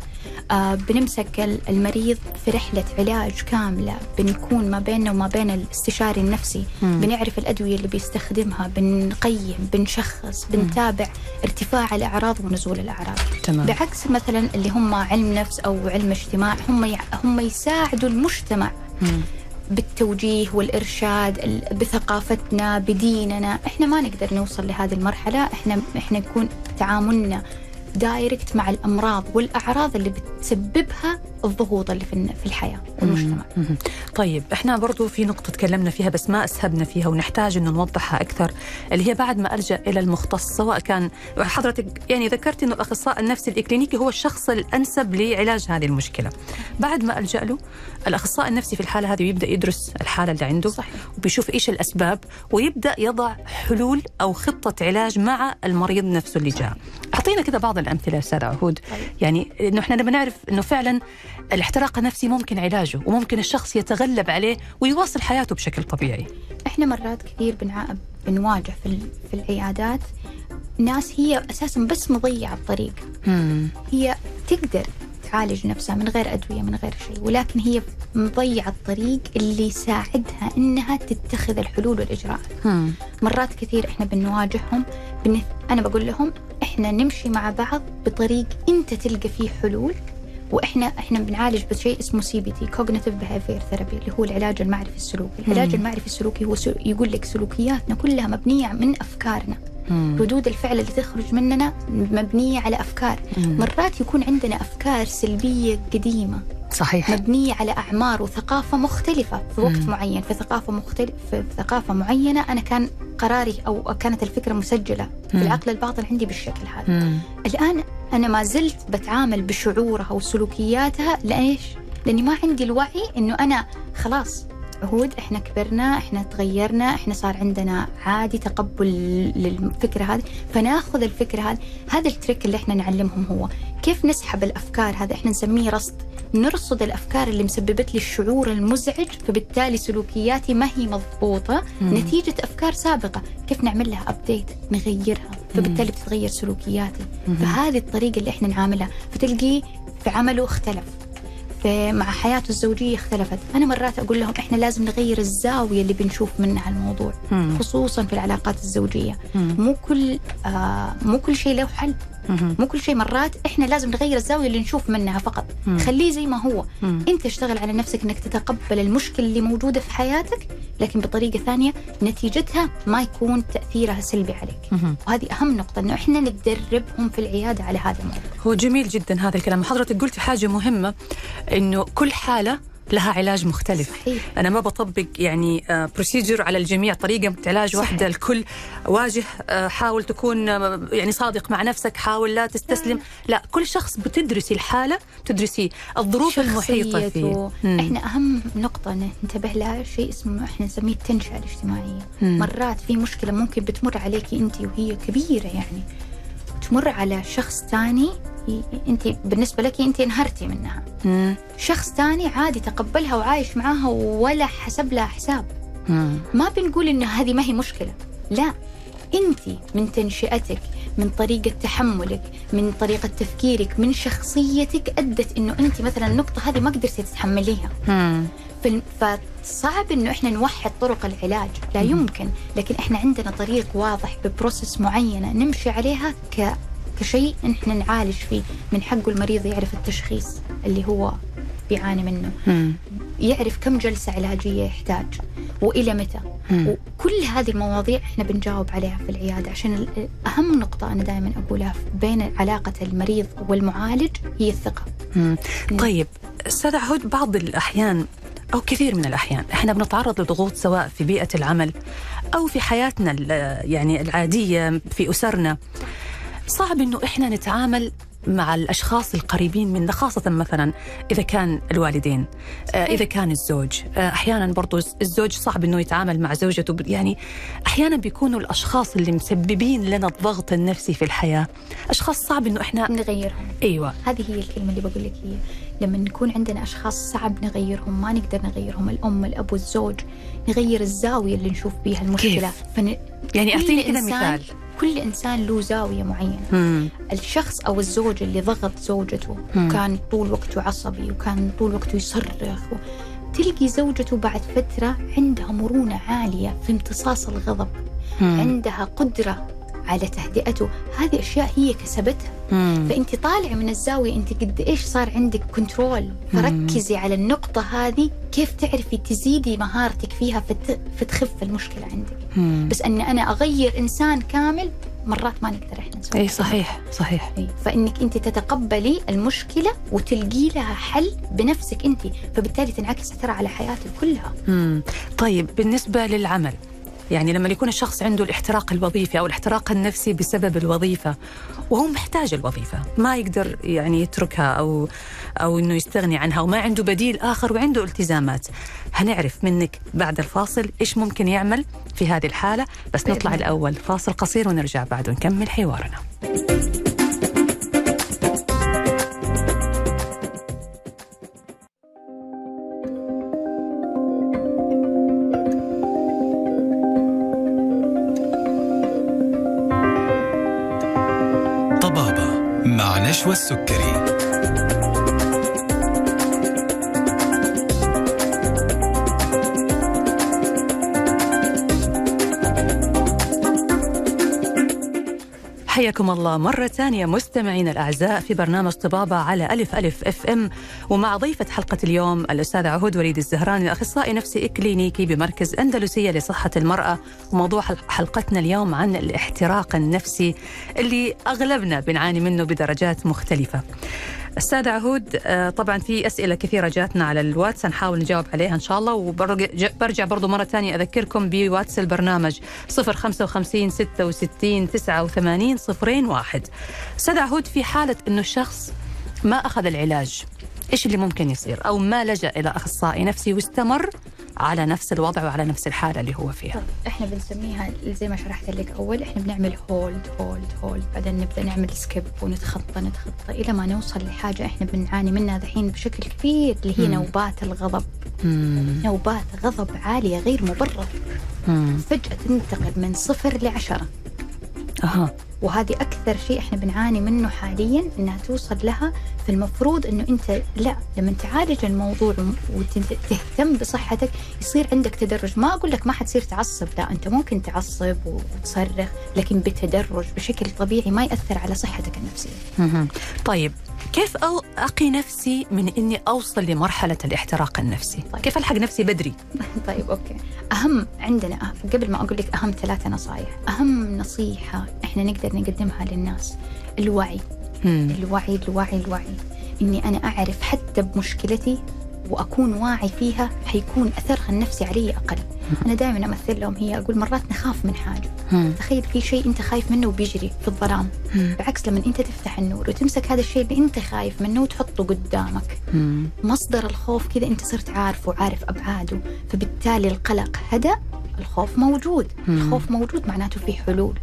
بنمسك ال- المريض في رحلة علاج كاملة بنكون ما بيننا وما بين الاستشاري النفسي. مم. بنعرف الأدوية اللي بيستخدمها بنقيم بنشخص بنتابع ارتفاع الأعراض ونزول الأعراض. تمام. بعكس مثلا اللي هم علم نفس أو علم اجتماع هم يع... هم يساعدوا المجتمع مم. بالتوجيه والإرشاد ال- بثقافتنا بديننا. إحنا ما نقدر نوصل لهذه المرحلة. إحنا إحنا يكون تعاملنا دايركت مع الأمراض والأعراض اللي بتسببها الضغوط اللي في الحياة والمجتمع. طيب إحنا برضو في نقطة تكلمنا فيها بس ما أسهبنا فيها ونحتاج إنه نوضحها أكثر اللي هي بعد ما ألجأ إلى المختص سواء كان حضرتك يعني ذكرت إنه الأخصائي النفسي الإكلينيكي هو الشخص الأنسب لعلاج هذه المشكلة. بعد ما ألجأ له الأخصائي النفسي في الحالة هذه يبدأ يدرس الحالة اللي عنده صحيح. وبيشوف إيش الأسباب ويبدأ يضع حلول أو خطة علاج مع المريض نفسه اللي جاء. أعطينا كذا بعض الأمثلة أستاذ عهود يعني إنه إحنا نبي نعرف إنه فعلا الاحتراق النفسي ممكن علاجه وممكن الشخص يتغلب عليه ويواصل حياته بشكل طبيعي إحنا مرات كثير بنع... بنواجه في. في العيادات ناس هي أساسا بس مضيعة الطريق هي تقدر تعالج نفسها من غير أدوية من غير شيء ولكن هي مضيعة الطريق اللي يساعدها إنها تتخذ الحلول والإجراءات مم. مرات كثير إحنا بنواجههم بن... أنا بقول لهم إحنا نمشي مع بعض بطريق أنت تلقى فيه حلول وإحنا إحنا بنعالج بشيء اسمه CBT Cognitive Behavior Therapy اللي هو العلاج المعرفي السلوكي، العلاج المعرفي السلوكي هو سل... يقول لك سلوكياتنا كلها مبنية من أفكارنا، مم. ردود الفعل اللي تخرج مننا مبنية على أفكار، مم. مرات يكون عندنا أفكار سلبية قديمة. صحيح مبنيه على أعمار وثقافة مختلفة في وقت مم. معين، في ثقافة مختلف في ثقافة معينة أنا كان قراري أو كانت الفكرة مسجلة في مم. العقل الباطن عندي بالشكل هذا. مم. الآن أنا ما زلت بتعامل بشعورها وسلوكياتها لإيش؟ لأني ما عندي الوعي إنه أنا خلاص عهود إحنا كبرنا إحنا تغيرنا إحنا صار عندنا عادي تقبل للفكرة هذه. فناخذ الفكرة هذه. هذا التريك اللي إحنا نعلمهم هو. كيف نسحب الأفكار هذا إحنا نسميه رصد. نرصد الأفكار اللي مسببت لي الشعور المزعج فبالتالي سلوكياتي ما هي مضبوطة. مم. نتيجة أفكار سابقة. كيف نعمل لها أبديت نغيرها. فبالتالي بتتغير سلوكياتي. مم. فهذه الطريقة اللي إحنا نعاملها. فتلقيه في عمله اختلف. مع حياته الزوجية اختلفت أنا مرات أقول لهم إحنا لازم نغير الزاوية اللي بنشوف منها الموضوع مم. خصوصا في العلاقات الزوجية مم. مو كل آه مو كل شيء له حل. مو كل شيء مرات إحنا لازم نغير الزاوية اللي نشوف منها فقط مم. خليه زي ما هو مم. أنت اشتغل على نفسك إنك تتقبل المشكلة اللي موجودة في حياتك لكن بطريقة ثانية نتيجتها ما يكون تأثيرها سلبي عليك مم. وهذه أهم نقطة إنه إحنا ندربهم في العيادة على هذا الموضوع هو جميل جدا هذا الكلام حضرتك قلتي حاجة مهمة إنه كل حالة لها علاج مختلف صحيح أنا ما بطبق يعني بروسيجر على الجميع طريقة علاج. واحدة الكل واجه آه، حاول تكون آه، يعني صادق مع نفسك حاول لا تستسلم لا كل شخص بتدرسي الحالة تدرسي الظروف المحيطة فيه. مم. إحنا أهم نقطة ننتبه لها شيء اسمه إحنا نسميه التنشئة الاجتماعية مم. مرات في مشكلة ممكن بتمر عليكي انت وهي كبيرة يعني تمر على شخص ثاني أنت بالنسبة لك أنت انهرتي منها مم. شخص ثاني عادي تقبلها وعايش معاها ولا حسب لها حساب مم. ما بنقول انه هذه ما هي مشكلة لا أنت من تنشئتك من طريقة تحملك من طريقة تفكيرك من شخصيتك أدت أنه أنت مثلا النقطة هذه ما قدرتي تتحمليها. فصعب إنه إحنا نوحد طرق العلاج. لا يمكن. لكن إحنا عندنا طريق واضح ببروسس معينة نمشي عليها ك كشيء إحنا نعالج فيه. من حقه المريض يعرف التشخيص اللي هو بيعاني منه. يعرف كم جلسة علاجية يحتاج وإلى متى مم. وكل هذه المواضيع إحنا بنجاوب عليها في العيادة عشان أهم نقطة أنا دائما أقولها بين علاقة المريض والمعالج هي الثقة مم. طيب أستاذ عهود بعض الأحيان أو كثير من الأحيان إحنا بنتعرض لضغوط سواء في بيئة العمل أو في حياتنا يعني العادية في أسرنا صعب إنه إحنا نتعامل مع الأشخاص القريبين منا خاصة مثلا إذا كان الوالدين آه، إذا كان الزوج. آه، أحيانا برضو الزوج صعب إنه يتعامل مع زوجته يعني أحيانا بيكونوا الأشخاص اللي مسببين لنا الضغط النفسي في الحياة. أشخاص صعب إنه إحنا نغيرهم. أيوه. هذه هي الكلمة اللي بقول لك هي لما نكون عندنا أشخاص صعب نغيرهم ما نقدر نغيرهم الأم الأب والزوج نغير الزاوية اللي نشوف بيها المشكلة. فن... يعني أعطيني كذا مثال. كل إنسان له زاوية معينة مم. الشخص أو الزوج اللي ضغط زوجته مم. وكان طول وقته عصبي وكان طول وقته يصرخ و... تلقي زوجته بعد فترة عندها مرونة عالية في امتصاص الغضب مم. عندها قدرة على تهدئته هذه أشياء هي كسبتها مم. فأنت طالعه من الزاوية أنت قد إيش صار عندك كنترول فركزي على النقطة هذه كيف تعرفي تزيدي مهارتك فيها فت... فتخف المشكلة عندك مم. بس أن أنا أغير إنسان كامل مرات ما نقدر إحنا نسوي إي. صحيح صحيح إي، فإنك أنت تتقبلي المشكلة وتلقي لها حل بنفسك أنت فبالتالي تنعكس ترى على حياتك كلها مم. طيب بالنسبة للعمل يعني لما يكون الشخص عنده الاحتراق الوظيفي أو الاحتراق النفسي بسبب الوظيفة وهو محتاج الوظيفة ما يقدر يعني يتركها أو أو إنه يستغني عنها وما عنده بديل آخر وعنده التزامات هنعرف منك بعد الفاصل إيش ممكن يعمل في هذه الحالة بس نطلع الله. الأول فاصل قصير ونرجع بعد ونكمل حوارنا طبابة مع حياكم الله مرة ثانية مستمعينا الأعزاء في برنامج طبابة على ألف ألف FM. ومع ضيفة حلقة اليوم الأستاذ عهود وليد الزهراني أخصائي نفسي إكلينيكي بمركز أندلسية لصحة المرأة. وموضوع حلقتنا اليوم عن الاحتراق النفسي اللي أغلبنا بنعاني منه بدرجات مختلفة. أستاذ عهود آه، طبعا في أسئلة كثيرة جاتنا على الواتس نحاول نجاوب عليها إن شاء الله. وبرجع برضو مرة ثانية أذكركم بواتس البرنامج 055 66 89 صفرين واحد. أستاذ عهود في حالة إنه الشخص ما أخذ العلاج إيش اللي ممكن يصير أو ما لجأ إلى أخصائي نفسي واستمر على نفس الوضع وعلى نفس الحالة اللي هو فيها إحنا بنسميها زي ما شرحت لك أول إحنا بنعمل hold hold hold بعدين نبدأ نعمل skip ونتخطى نتخطى إلى ما نوصل لحاجة إحنا بنعاني منها دحين بشكل كبير اللي هي مم. نوبات الغضب مم. نوبات غضب عالية غير مبرر فجأة تنتقل من صفر لعشرة أها. وهذه أكثر شيء إحنا بنعاني منه حاليا إنها توصل لها فالمفروض إنه أنت لا لما تعالج الموضوع وتهتم بصحتك يصير عندك تدرج ما أقول لك ما حتصير تعصب لا أنت ممكن تعصب وتصرخ لكن بتدرج بشكل طبيعي ما يأثر على صحتك النفسية طيب كيف أو أقي نفسي من إني أوصل لمرحلة الاحتراق النفسي؟ طيب. كيف ألحق نفسي بدري؟ طيب أوكي أهم عندنا أهم قبل ما أقول لك أهم ثلاثة نصائح أهم نصيحة إحنا نقدر نقدمها للناس. الوعي. مم. الوعي الوعي الوعي. إني أنا أعرف حتى بمشكلتي وأكون واعي فيها حيكون أثرها النفسي علي أقل. أنا دائما أمثل لهم هي أقول مرات نخاف من حاجة. تخيل في شيء أنت خايف منه وبيجري في الظلام. بعكس لما أنت تفتح النور وتمسك هذا الشيء اللي أنت خايف منه وتحطه قدامك. مصدر الخوف كذا أنت صرت عارفه وعارف أبعاده فبالتالي القلق هدأ الخوف موجود. الخوف موجود معناته في حلول.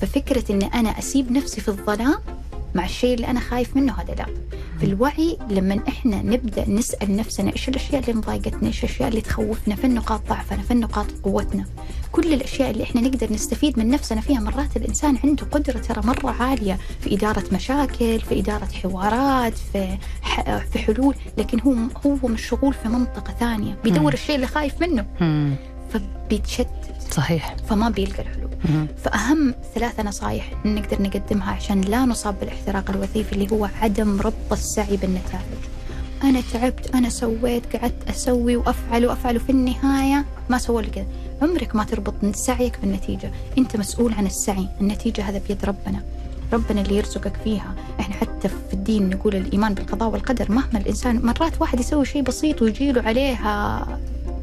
ففكرة أن أنا أسيب نفسي في الظلام مع الشيء اللي أنا خايف منه هذا لا. بالوعي لما إحنا نبدأ نسأل نفسنا إيش الأشياء اللي مضايقتنا، إيش الأشياء اللي تخوفنا، فين نقاط ضعفنا، فين نقاط قوتنا. كل الأشياء اللي إحنا نقدر نستفيد من نفسنا فيها مرات الإنسان عنده قدرة ترى مرة عالية في إدارة مشاكل، في إدارة حوارات، في في حلول، لكن هو هو مشغول في منطقة ثانية، بيدور الشيء اللي خايف منه. فبيتشتت. صحيح. فما بيلقى الحلول. فأهم ثلاثة نصائح نقدر نقدمها عشان لا نصاب بالاحتراق الوظيفي اللي هو عدم ربط السعي بالنتائج. أنا تعبت أنا سويت قعدت أسوي وأفعل وأفعل وفي النهاية ما سوى لي كذا عمرك ما تربط سعيك بالنتيجة. أنت مسؤول عن السعي. النتيجة هذا بيد ربنا. ربنا اللي يرزقك فيها. إحنا حتى في الدين نقول الإيمان بالقضاء والقدر. مهما الإنسان مرات واحد يسوي شيء بسيط ويجيله عليها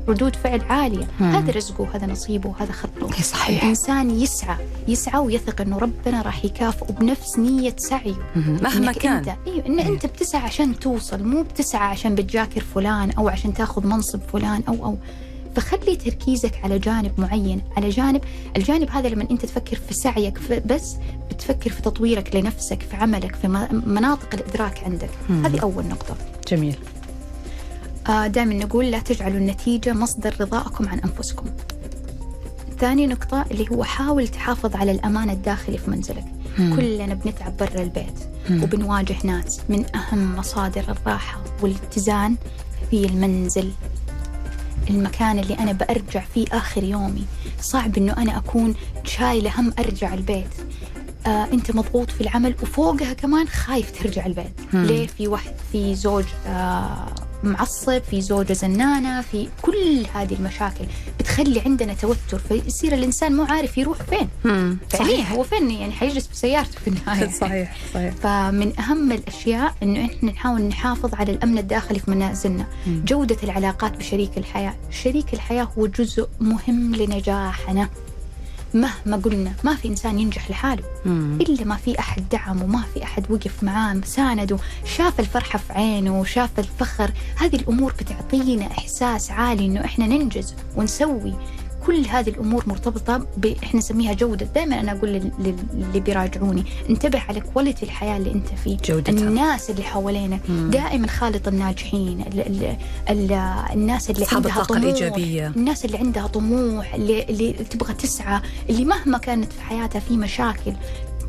ردود فعل عالية. مم. هذا رزقه هذا نصيبه هذا خطه. صحيح. الإنسان يسعى يسعى ويثق أنه ربنا راح يكافئه بنفس نية سعيه. مهما كان أنت أيوة إن أنت بتسعى عشان توصل مو بتسعى عشان بتجاكر فلان أو عشان تاخذ منصب فلان أو أو. فخلي تركيزك على جانب معين على جانب الجانب هذا لما أنت تفكر في سعيك في بس بتفكر في تطويرك لنفسك في عملك في مناطق الإدراك عندك. مم. هذه أول نقطة. جميل. دائما نقول لا تجعلوا النتيجة مصدر رضائكم عن أنفسكم. ثاني نقطة اللي هو حاول تحافظ على الأمان الداخلي في منزلك. مم. كلنا بنتعب برا البيت مم. وبنواجه ناس. من أهم مصادر الراحة والاتزان في المنزل. المكان اللي أنا بأرجع فيه آخر يومي. صعب أنه أنا أكون شايلة هم أرجع البيت. آه أنت مضغوط في العمل وفوقها كمان خايف ترجع البيت. مم. ليه؟ في واحد في زوج آه معصب في زوجة زنانة في كل هذه المشاكل بتخلي عندنا توتر فيصير الإنسان مو عارف يروح فين. صحيح. هو فين يعني حيجلس بسيارته في النهاية. صحيح صحيح. فمن أهم الأشياء إنه إحنا نحاول نحافظ على الأمن الداخلي في منازلنا. مم. جودة العلاقات بشريك الحياة. شريك الحياة هو جزء مهم لنجاحنا. مهما قلنا ما في إنسان ينجح لحاله مم. إلا ما في أحد دعمه ما في أحد وقف معاه سانده شاف الفرحة في عينه شاف الفخر هذه الأمور بتعطينا إحساس عالي إنه إحنا ننجز ونسوي كل هذه الأمور مرتبطة ب... إحنا نسميها جودة. دائما أنا أقول للي بيراجعوني انتبه على كواليتي الحياة اللي أنت فيه. جودتها. الناس اللي حوالينك. دائما خالط الناجحين ال... ال... ال... الناس اللي عندها طموح. الإيجابية. الناس اللي عندها طموح اللي, اللي تبغى تسعى اللي مهما كانت في حياتها في مشاكل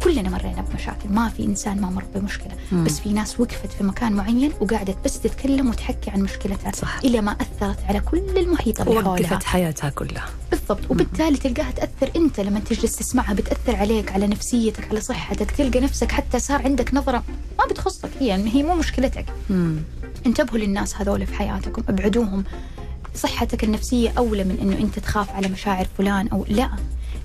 كلنا مرينا بمشاكل. ما في إنسان ما مر بمشكلة. مم. بس في ناس وقفت في مكان معين وقعدت بس تتكلم وتحكي عن مشكلتها صح. إلى ما أثرت على كل المحيط اللي حولها. وقفت حياتها كلها. بالضبط. وبالتالي تلقاها تأثر أنت لما تجلس تسمعها بتأثر عليك على نفسيتك على صحتك. تلقى نفسك حتى صار عندك نظرة ما بتخصك. هي يعني هي مو مشكلتك. مم. انتبهوا للناس هذول في حياتكم ابعدوهم. صحتك النفسية أولى من أنه أنت تخاف على مشاعر فلان أو لا.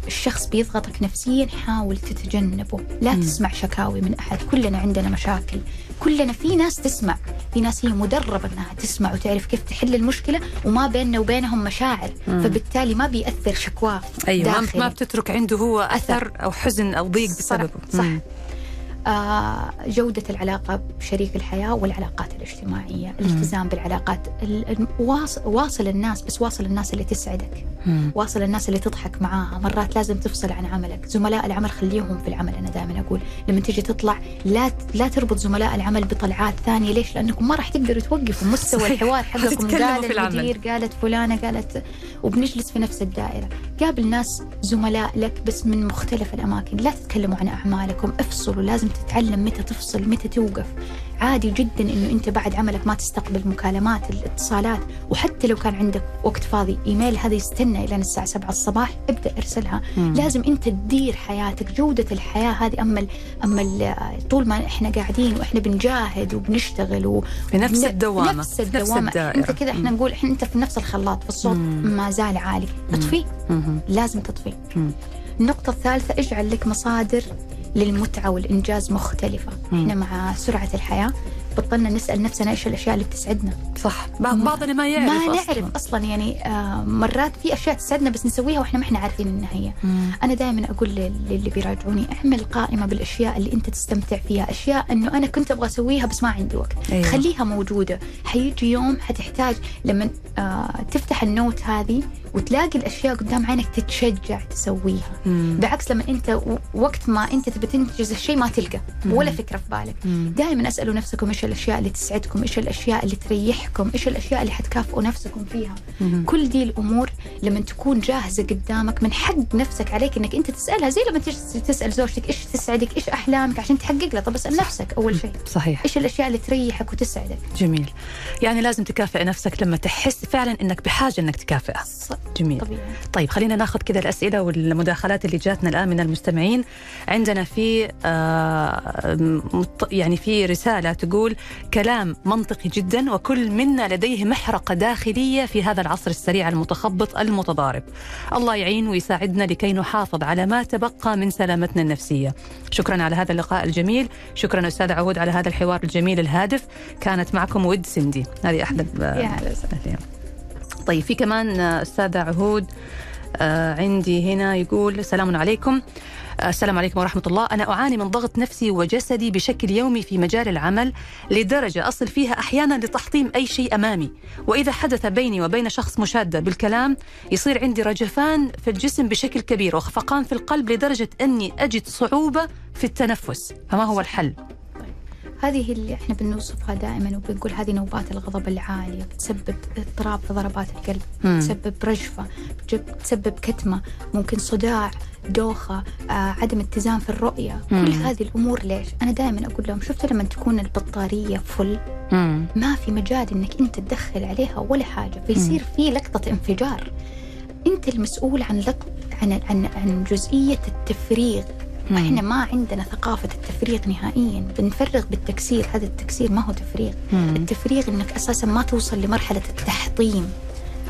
الشخص بيضغطك نفسيا حاول تتجنبه. لا تسمع شكاوي من أحد. كلنا عندنا مشاكل. كلنا في ناس تسمع. في ناس هي مدربة أنها تسمع وتعرف كيف تحل المشكلة وما بيننا وبينهم مشاعر. فبالتالي ما بيأثر شكواه ما- داخلي. ما بتترك عنده هو أثر. أو حزن أو ضيق بسببه. صح. مم. آه، جودة العلاقة بشريك الحياة والعلاقات الاجتماعية. الالتزام بالعلاقات ال- ال- واص- واصل الناس بس واصل الناس اللي تسعدك. مم. واصل الناس اللي تضحك معاها مرات لازم تفصل عن عملك. زملاء العمل خليهم في العمل أنا دائما أقول. لما تيجي تطلع لا لا تربط زملاء العمل بطلعات ثانية. ليش؟ لأنكم ما راح تقدروا توقفوا مستوى. الحوار حقكم. قال. المدير قالت فلانة قالت وبنجلس في نفس الدائرة. قابل ناس زملاء لك بس من مختلف الأماكن. لا تتكلموا عن أعمالكم. افصلوا. لازم تتعلم متى تفصل متى توقف. عادي جدا إنه أنت بعد عملك ما تستقبل مكالمات الاتصالات وحتى لو كان عندك وقت فاضي إيميل هذا يستنى إلى الساعة 7 الصباح ابدأ ارسلها مم. لازم أنت تدير حياتك جودة الحياة هذه أما ال أما ال طول ما إحنا قاعدين وإحنا بنجاهد وبنشتغل و في نفس بن- الدوامة، نفس في نفس الدوامة الدائرة. انت كذا إحنا نقول إحنا أنت في نفس الخلاط فالصوت. ما زال عالي اطفيه مم. لازم تطفيه مم. النقطة الثالثة اجعل لك مصادر للمتعة والإنجاز مختلفة مم. إحنا مع سرعة الحياة بطلنا نسأل نفسنا إيش الأشياء اللي بتسعدنا صح بعض- بعضنا ما يعرف ما أصلاً. نعرف أصلا يعني آه مرات في أشياء تسعدنا بس نسويها وإحنا ما إحنا عارفين هي مم. أنا دائما أقول لل- للي بيراجعوني اعمل قائمة بالأشياء اللي أنت تستمتع فيها أشياء إنه أنا كنت أبغى أسويها بس ما عندي وقت أيوة. خليها موجودة حيجي يوم حتحتاج لما آه تفتح النوت هذه وتلاقي الأشياء قدام عينك تتشجع تسويها. مم. بعكس لما أنت وقت ما أنت تبي تنجز الشيء ما تلقى ولا فكرة في بالك. مم. دائما أسألوا نفسكم إيش الأشياء اللي تسعدكم إيش الأشياء اللي تريحكم إيش الأشياء اللي حتكافئوا نفسكم فيها. مم. كل دي الأمور لما تكون جاهزة قدامك من حق نفسك عليك إنك أنت تسألها زي لما تسأل زوجتك إيش تسعدك إيش أحلامك عشان تحقق لها. طب اسأل نفسك أول شيء. صحيح. إيش الأشياء اللي تريحك وتسعدك؟ جميل. يعني لازم تكافئ نفسك لما تحس فعلا إنك بحاجة إنك تكافئها. جميل. طبيعي. طيب خلينا ناخذ كذا الأسئلة والمداخلات اللي جاتنا الآن من المستمعين. عندنا في آه يعني في رسالة تقول كلام منطقي جدا وكل منا لديه محرقة داخلية في هذا العصر السريع المتخبط المتضارب. الله يعين ويساعدنا لكي نحافظ على ما تبقى من سلامتنا النفسية. شكرا على هذا اللقاء الجميل. شكرا أستاذ عهود على هذا الحوار الجميل الهادف. كانت معكم ود سندي. هذه أحد طيب في كمان آه، أستاذة عهود آه، عندي هنا يقول السلام عليكم. آه، السلام عليكم ورحمة الله. أنا أعاني من ضغط نفسي وجسدي بشكل يومي في مجال العمل لدرجة أصل فيها أحيانا لتحطيم أي شيء أمامي. وإذا حدث بيني وبين شخص مشادة بالكلام يصير عندي رجفان في الجسم بشكل كبير وخفقان في القلب لدرجة أني أجد صعوبة في التنفس. فما هو الحل؟ هذه اللي إحنا بنوصفها دائما وبنقول هذه نوبات الغضب العاليه بتسبب اضطراب في ضربات القلب مم. بتسبب رجفة بتجب- بتسبب كتمة ممكن صداع دوخة آه، عدم اتزان في الرؤية. مم. كل هذه الأمور ليش؟ أنا دائما أقول لهم شفتوا لما تكون البطارية فل؟ مم. ما في مجال إنك أنت تدخل عليها ولا حاجة. فيصير في لقطة انفجار. أنت المسؤول عن لق... عن عن عن جزئية التفريغ. إحنا ما عندنا ثقافة التفريغ نهائيا. بنفرغ بالتكسير. هذا التكسير ما هو تفريغ. مم. التفريغ إنك أساسا ما توصل لمرحلة التحطيم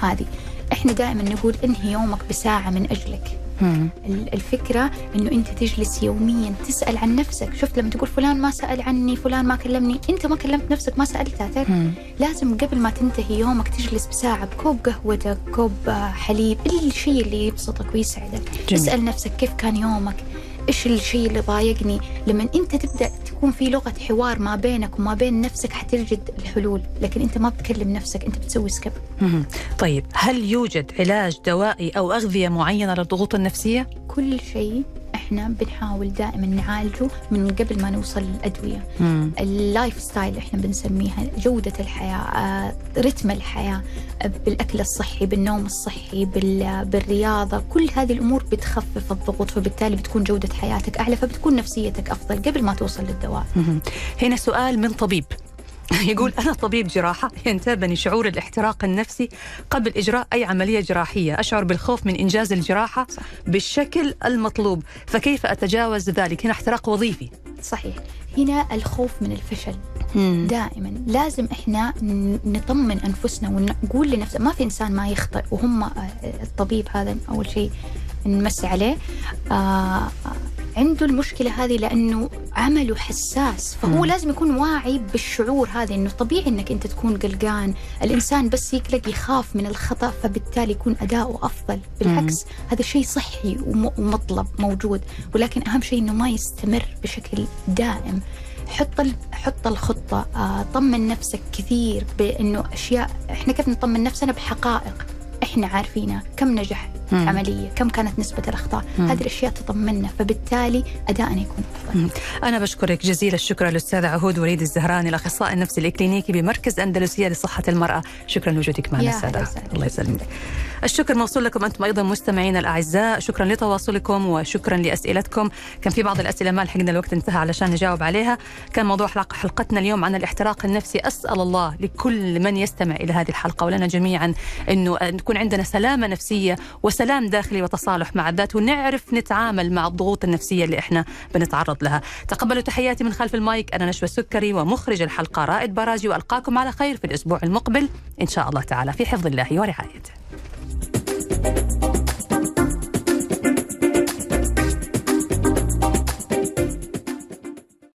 هذه. إحنا دائما نقول إنهي يومك بساعة من أجلك. مم. ال- الفكرة أنه أنت تجلس يوميا تسأل عن نفسك. شفت لما تقول فلان ما سأل عني فلان ما كلمني. أنت ما كلمت نفسك ما سألتها مم. لازم قبل ما تنتهي يومك تجلس بساعة بكوب قهوتك كوب حليب الشيء اللي يبسطك ويسعدك. جميل. اسأل نفسك كيف كان يومك. إيش الشيء اللي ضايقني لما أنت تبدأ تكون في لغة حوار ما بينك وما بين نفسك حتجد الحلول لكن أنت ما بتكلم نفسك أنت بتسوي skip مم. طيب هل يوجد علاج دوائي أو أغذية معينة للضغوط النفسية؟ كل شيء إحنا بنحاول دائما نعالجه من قبل ما نوصل للأدوية. ال lifestyle إحنا بنسميها جودة الحياة آه، رتم الحياة آه، بالأكل الصحي بالنوم الصحي بال- بالرياضة كل هذه الأمور بتخفف الضغط فبالتالي بتكون جودة حياتك أعلى فبتكون نفسيتك أفضل قبل ما توصل للدواء. هنا سؤال من طبيب. يقول أنا طبيب جراحة ينتابني شعور الاحتراق النفسي قبل إجراء أي عملية جراحية. أشعر بالخوف من إنجاز الجراحة صح. بالشكل المطلوب. فكيف أتجاوز ذلك؟ هنا احتراق وظيفي. صحيح. هنا الخوف من الفشل. دائما. لازم إحنا نطمن أنفسنا ونقول لنفسنا ما في إنسان ما يخطئ وهم آه، الطبيب هذا أول شيء نمسي عليه. آه عنده المشكلة هذه لأنه عمله حساس فهو مم. لازم يكون واعي بالشعور هذا إنه طبيعي إنك أنت تكون قلقان. الإنسان بس يقلق يخاف من الخطأ فبالتالي يكون أداؤه أفضل. بالعكس هذا شيء صحي وم- ومطلب موجود. ولكن أهم شيء إنه ما يستمر بشكل دائم. حط حط الخطة. آه، طمن نفسك كثير بأنه أشياء إحنا كيف نطمن نفسنا؟ بحقائق. إحنا عارفينها كم نجح مم. عملية كم كانت نسبة الأخطاء مم. هذه الأشياء تطمنا فبالتالي أدائنا يكون أفضل أنا بشكرك جزيل الشكر الأستاذة عهود وليد الزهراني الأخصائي النفسي الإكلينيكي بمركز أندلسية لصحة المرأة شكرا لوجودك معنا. وسهلا. الله يسلمك الشكر موصول لكم أنتم أيضا مستمعينا الأعزاء. شكرا لتواصلكم وشكرا لأسئلتكم. كان في بعض الأسئلة ما لحقنا الوقت انتهى علشان نجاوب عليها. كان موضوع حلقة حلقتنا اليوم عن الاحتراق النفسي. أسأل الله لكل من يستمع إلى هذه الحلقة ولنا جميعا أنه نكون عندنا سلامة نفسية وسلام داخلي وتصالح مع الذات ونعرف نتعامل مع الضغوط النفسية اللي إحنا بنتعرض لها. تقبلوا تحياتي من خلف المايك. أنا نشوى السكري ومخرج الحلقة رائد براجي وألقاكم على خير في الأسبوع المقبل. إن شاء الله تعالى في حفظ الله ورعايته. Thank you.